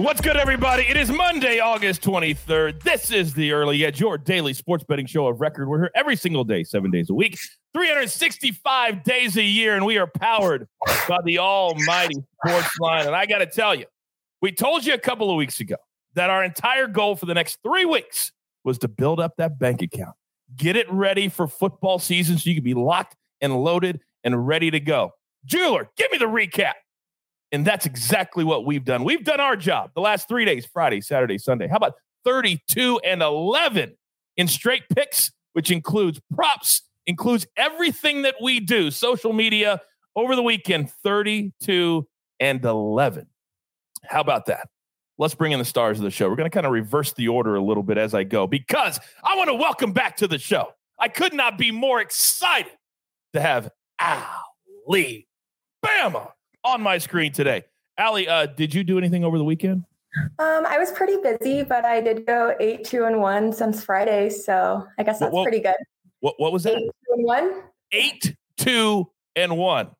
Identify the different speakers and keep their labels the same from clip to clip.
Speaker 1: What's good, everybody? It is Monday, August 23rd. This is the Early Edge, your daily sports betting show of record. We're here every single day, seven days a week, 365 days a year, and we are powered by the almighty Sportsline. And I got to tell you, we told you a couple of weeks ago that our entire goal for the next three weeks was to build up that bank account, get it ready for football season so you can be locked and loaded and ready to go. Jeweler, give me the recap. And that's exactly what we've done. We've done our job the last three days Friday, Saturday, Sunday. How about 32 and 11 in straight picks, which includes props, includes everything that we do, social media over the weekend 32 and 11. How about that? Let's bring in the stars of the show. We're going to kind of reverse the order a little bit as I go because I want to welcome back to the show. I could not be more excited to have Ali Bama on my screen today. Ali, uh, did you do anything over the weekend?
Speaker 2: Um, I was pretty busy, but I did go eight, two, and one since Friday. So I guess that's pretty good.
Speaker 1: What what was that?
Speaker 2: Eight, two, and one.
Speaker 1: Eight, two, and one.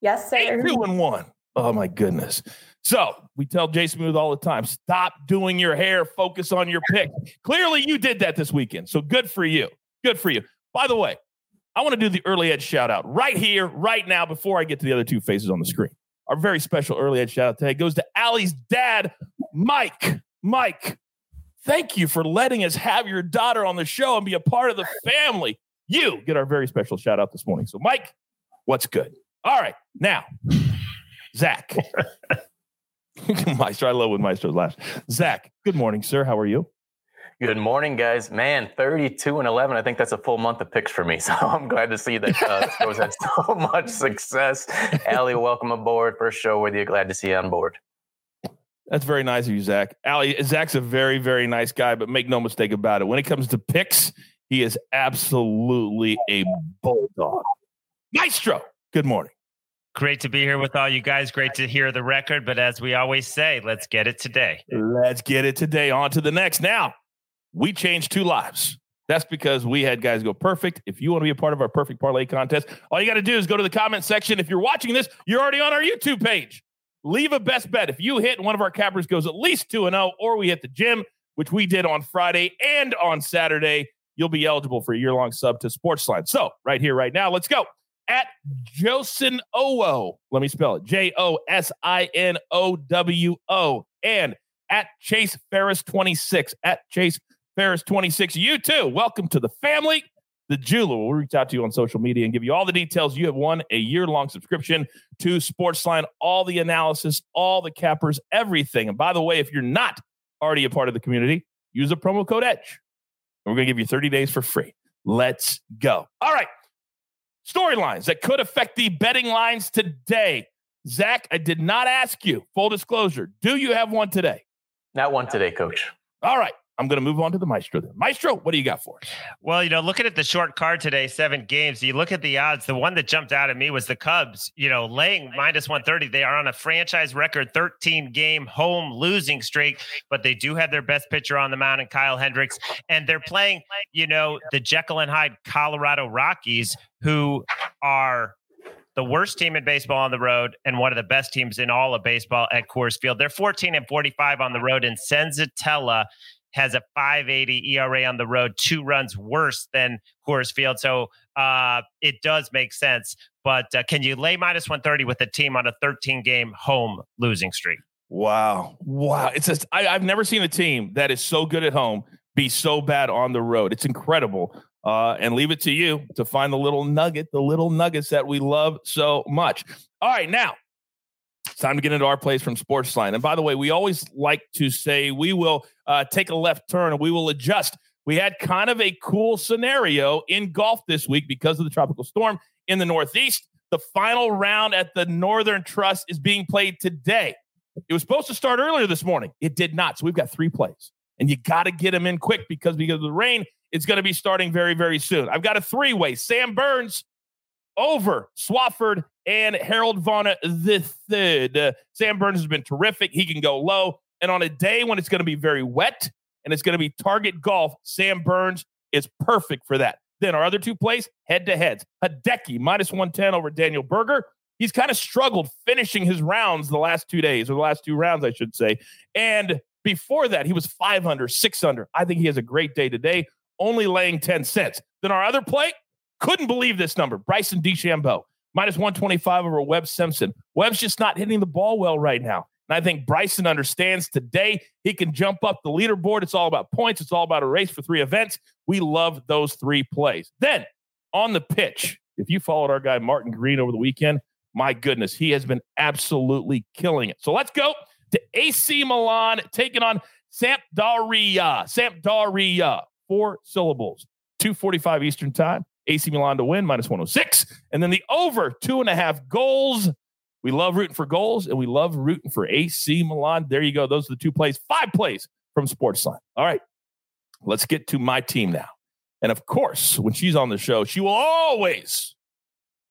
Speaker 2: Yes, sir.
Speaker 1: Eight, two, and one. Oh my goodness. So we tell Jay Smooth all the time, stop doing your hair, focus on your pick. Clearly, you did that this weekend. So good for you. Good for you. By the way, I want to do the early edge shout out right here, right now, before I get to the other two faces on the screen. Our very special early edge shout out today goes to Allie's dad, Mike. Mike, thank you for letting us have your daughter on the show and be a part of the family. You get our very special shout out this morning. So, Mike, what's good? All right. Now, Zach. Maestro, I love when Maestro laughs. Zach, good morning, sir. How are you?
Speaker 3: Good morning, guys. Man, 32 and 11. I think that's a full month of picks for me. So I'm glad to see that uh, shows had so much success. Allie, welcome aboard. First show with you. Glad to see you on board.
Speaker 1: That's very nice of you, Zach. Allie, Zach's a very, very nice guy, but make no mistake about it. When it comes to picks, he is absolutely a bulldog. Maestro, good morning.
Speaker 4: Great to be here with all you guys. Great to hear the record. But as we always say, let's get it today.
Speaker 1: Let's get it today. On to the next. Now, we changed two lives. That's because we had guys go perfect. If you want to be a part of our perfect parlay contest, all you got to do is go to the comment section. If you're watching this, you're already on our YouTube page. Leave a best bet. If you hit one of our cappers goes at least 2 and 0 or we hit the gym, which we did on Friday and on Saturday, you'll be eligible for a year-long sub to Sportsline. So, right here right now, let's go. At Josin Owo, let me spell it. J O S I N O W O and at Chase Ferris 26 at Chase Ferris 26. You too. Welcome to the family. The jeweler will reach out to you on social media and give you all the details. You have won a year long subscription to Sportsline, all the analysis, all the cappers, everything. And by the way, if you're not already a part of the community, use a promo code EDGE. And we're going to give you 30 days for free. Let's go. All right. Storylines that could affect the betting lines today. Zach, I did not ask you, full disclosure, do you have one today?
Speaker 3: Not one today, coach.
Speaker 1: All right. I'm going to move on to the Maestro then. Maestro, what do you got for us?
Speaker 4: Well, you know, looking at the short card today, seven games, you look at the odds. The one that jumped out at me was the Cubs, you know, laying minus 130. They are on a franchise record 13 game home losing streak, but they do have their best pitcher on the mound, Kyle Hendricks. And they're playing, you know, the Jekyll and Hyde Colorado Rockies, who are the worst team in baseball on the road and one of the best teams in all of baseball at Coors Field. They're 14 and 45 on the road, and Senzatela has a 580 ERA on the road, two runs worse than Coors Field. So uh, it does make sense. But uh, can you lay minus 130 with a team on a 13 game home losing streak?
Speaker 1: Wow. Wow. It's just, I, I've never seen a team that is so good at home be so bad on the road. It's incredible. Uh, and leave it to you to find the little nugget, the little nuggets that we love so much. All right. Now, time to get into our plays from Sportsline. And by the way, we always like to say we will uh, take a left turn and we will adjust. We had kind of a cool scenario in golf this week because of the tropical storm in the Northeast. The final round at the Northern Trust is being played today. It was supposed to start earlier this morning. It did not. So we've got three plays, and you got to get them in quick because because of the rain, it's going to be starting very very soon. I've got a three way. Sam Burns over Swafford and Harold Varner the third. Uh, Sam Burns has been terrific. He can go low. And on a day when it's going to be very wet and it's going to be target golf, Sam Burns is perfect for that. Then our other two plays, head to heads. Hideki minus 110 over Daniel Berger He's kind of struggled finishing his rounds the last two days, or the last two rounds, I should say. And before that, he was five under, six under. I think he has a great day today, only laying 10 cents. Then our other play, couldn't believe this number. Bryson DeChambeau, minus 125 over Webb Simpson. Webb's just not hitting the ball well right now. And I think Bryson understands today he can jump up the leaderboard. It's all about points, it's all about a race for three events. We love those three plays. Then on the pitch, if you followed our guy Martin Green over the weekend, my goodness, he has been absolutely killing it. So let's go to AC Milan taking on Sampdoria. Sampdoria, four syllables, 245 Eastern time. AC Milan to win, minus 106. And then the over two and a half goals. We love rooting for goals and we love rooting for AC Milan. There you go. Those are the two plays, five plays from Sportsline. All right, let's get to my team now. And of course, when she's on the show, she will always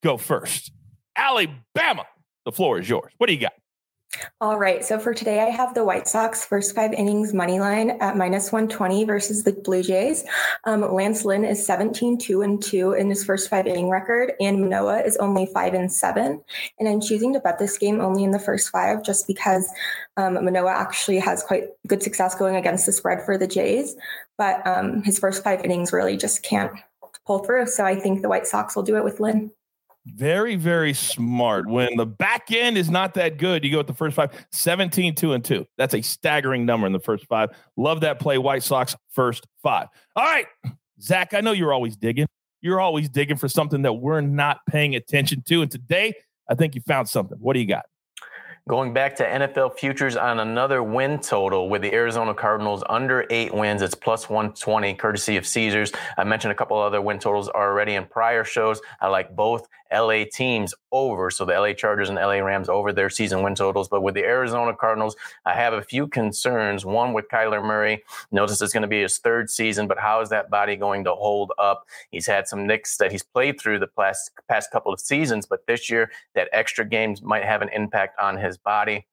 Speaker 1: go first. Alabama, the floor is yours. What do you got?
Speaker 2: All right. So for today, I have the White Sox first five innings money line at minus 120 versus the Blue Jays. Um, Lance Lynn is 17 2 and 2 in his first five inning record, and Manoah is only 5 and 7. And I'm choosing to bet this game only in the first five just because um, Manoah actually has quite good success going against the spread for the Jays. But um, his first five innings really just can't pull through. So I think the White Sox will do it with Lynn.
Speaker 1: Very, very smart. When the back end is not that good, you go with the first five, 17, 2 and 2. That's a staggering number in the first five. Love that play, White Sox first five. All right, Zach, I know you're always digging. You're always digging for something that we're not paying attention to. And today, I think you found something. What do you got?
Speaker 3: Going back to NFL futures on another win total with the Arizona Cardinals under eight wins, it's plus 120, courtesy of Caesars. I mentioned a couple other win totals already in prior shows. I like both LA teams over. So the LA Chargers and LA Rams over their season win totals. But with the Arizona Cardinals, I have a few concerns. One with Kyler Murray. Notice it's going to be his third season, but how is that body going to hold up? He's had some nicks that he's played through the past, past couple of seasons, but this year, that extra games might have an impact on his body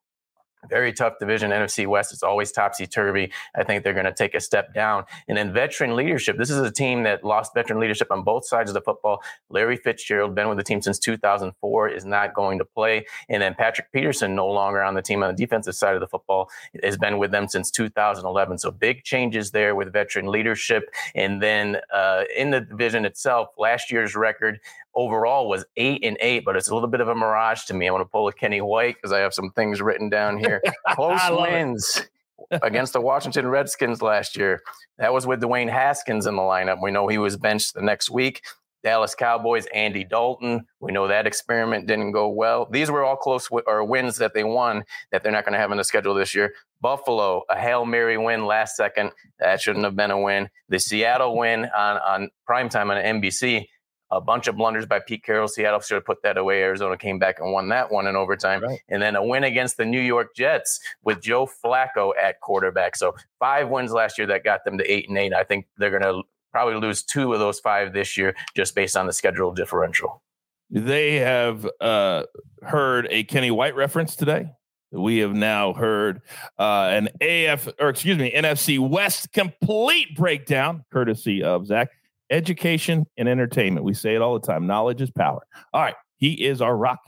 Speaker 3: very tough division, NFC West. It's always topsy turvy. I think they're going to take a step down. And then veteran leadership. This is a team that lost veteran leadership on both sides of the football. Larry Fitzgerald, been with the team since 2004, is not going to play. And then Patrick Peterson, no longer on the team on the defensive side of the football, has been with them since 2011. So big changes there with veteran leadership. And then uh, in the division itself, last year's record overall was eight and eight, but it's a little bit of a mirage to me. I want to pull a Kenny White because I have some things written down here. Close wins against the Washington Redskins last year. That was with Dwayne Haskins in the lineup. We know he was benched the next week. Dallas Cowboys, Andy Dalton. We know that experiment didn't go well. These were all close w- or wins that they won that they're not going to have in the schedule this year. Buffalo, a Hail Mary win last second. That shouldn't have been a win. The Seattle win on, on primetime on NBC a bunch of blunders by Pete Carroll. Seattle should have put that away. Arizona came back and won that one in overtime. Right. And then a win against the New York Jets with Joe Flacco at quarterback. So five wins last year that got them to eight and eight. I think they're going to probably lose two of those five this year just based on the schedule differential.
Speaker 1: They have uh, heard a Kenny White reference today. We have now heard uh, an AF or excuse me NFC West complete breakdown, courtesy of Zach education and entertainment. We say it all the time knowledge is power. All right. He is our rock,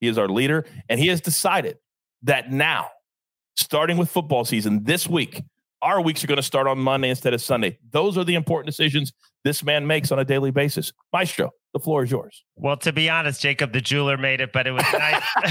Speaker 1: he is our leader, and he has decided that now, starting with football season this week, our weeks are going to start on Monday instead of Sunday. Those are the important decisions this man makes on a daily basis. Maestro, the floor is yours.
Speaker 4: Well, to be honest, Jacob, the jeweler made it, but it was nice.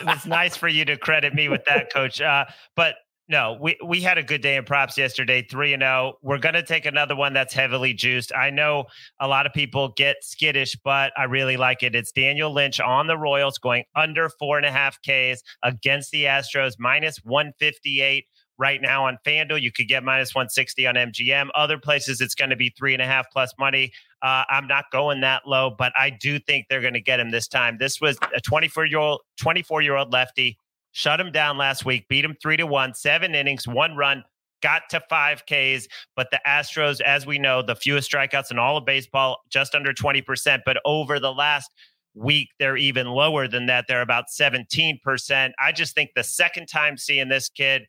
Speaker 4: it was nice for you to credit me with that, Coach. Uh, but no, we, we had a good day in props yesterday, 3 and 0. We're going to take another one that's heavily juiced. I know a lot of people get skittish, but I really like it. It's Daniel Lynch on the Royals going under four and a half Ks against the Astros, minus 158 right now on FanDuel. You could get minus 160 on MGM. Other places, it's going to be three and a half plus money. Uh, I'm not going that low, but I do think they're going to get him this time. This was a 24 year old 24 year old lefty shut him down last week, beat him three to one, seven innings, one run, got to five Ks. But the Astros, as we know, the fewest strikeouts in all of baseball, just under 20%. But over the last week, they're even lower than that. They're about 17%. I just think the second time seeing this kid,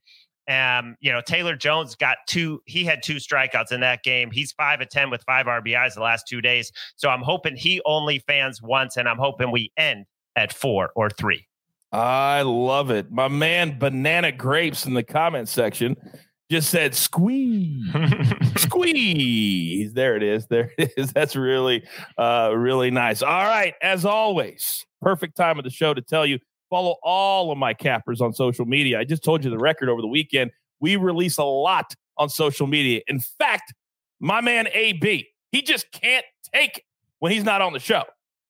Speaker 4: um, you know, Taylor Jones got two, he had two strikeouts in that game. He's five of 10 with five RBIs the last two days. So I'm hoping he only fans once, and I'm hoping we end at four or three.
Speaker 1: I love it. My man, Banana Grapes in the comment section just said squeeze, squeeze. There it is. There it is. That's really, uh, really nice. All right. As always, perfect time of the show to tell you follow all of my cappers on social media. I just told you the record over the weekend. We release a lot on social media. In fact, my man AB, he just can't take when he's not on the show.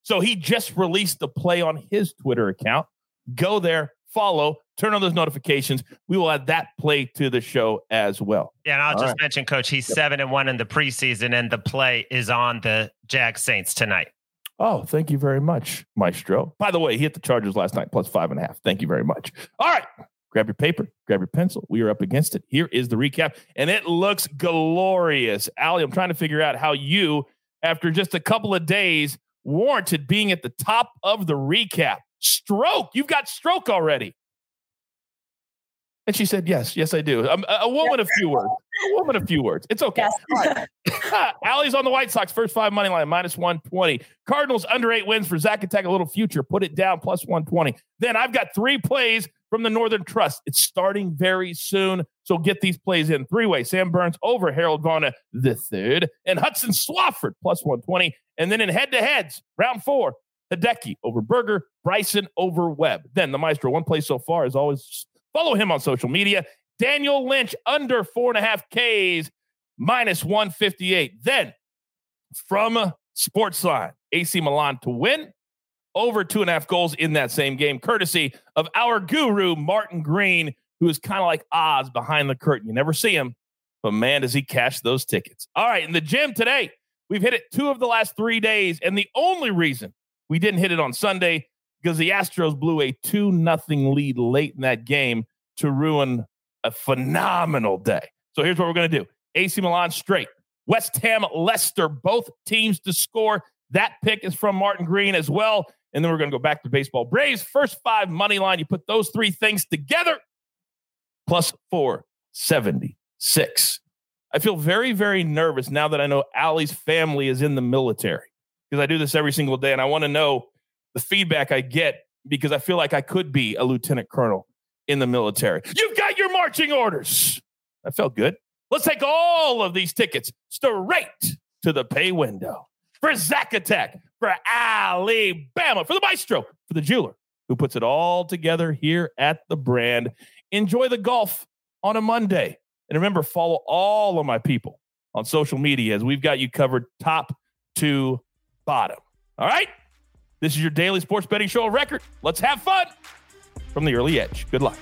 Speaker 1: So he just released the play on his Twitter account. Go there, follow, turn on those notifications. We will add that play to the show as well.
Speaker 4: Yeah, and I'll All just right. mention, Coach, he's yep. seven and one in the preseason, and the play is on the Jag Saints tonight.
Speaker 1: Oh, thank you very much, Maestro. By the way, he hit the Chargers last night, plus five and a half. Thank you very much. All right. Grab your paper, grab your pencil. We are up against it. Here is the recap, and it looks glorious. Allie, I'm trying to figure out how you, after just a couple of days, warranted being at the top of the recap. Stroke. You've got stroke already. And she said, Yes, yes, I do. Um, a, a woman, a few words. A woman, a few words. It's okay. Yes. Allie's on the White Sox, first five money line, minus 120. Cardinals under eight wins for Zach Attack, a little future. Put it down, plus 120. Then I've got three plays from the Northern Trust. It's starting very soon. So get these plays in three way. Sam Burns over Harold Varner, the third, and Hudson Swafford, plus 120. And then in head to heads, round four, Hideki over Berger, Bryson over Webb. Then the Maestro, one play so far is always Follow him on social media. Daniel Lynch under four and a half Ks, minus 158. Then from Sportsline, AC Milan to win over two and a half goals in that same game, courtesy of our guru, Martin Green, who is kind of like Oz behind the curtain. You never see him, but man, does he cash those tickets. All right, in the gym today, we've hit it two of the last three days. And the only reason we didn't hit it on Sunday because the Astros blew a 2 nothing lead late in that game to ruin a phenomenal day. So here's what we're going to do AC Milan straight, West Ham, Leicester, both teams to score. That pick is from Martin Green as well. And then we're going to go back to baseball. Braves, first five money line. You put those three things together, plus 476. I feel very, very nervous now that I know Allie's family is in the military because I do this every single day and I want to know the feedback I get because I feel like I could be a lieutenant colonel in the military. You've got your marching orders. That felt good. Let's take all of these tickets straight to the pay window for Zach Attack, for Alabama, for the maestro, for the jeweler who puts it all together here at the brand. Enjoy the golf on a Monday. And remember, follow all of my people on social media as we've got you covered top to bottom. All right? This is your daily sports betting show record. Let's have fun from the early edge. Good luck.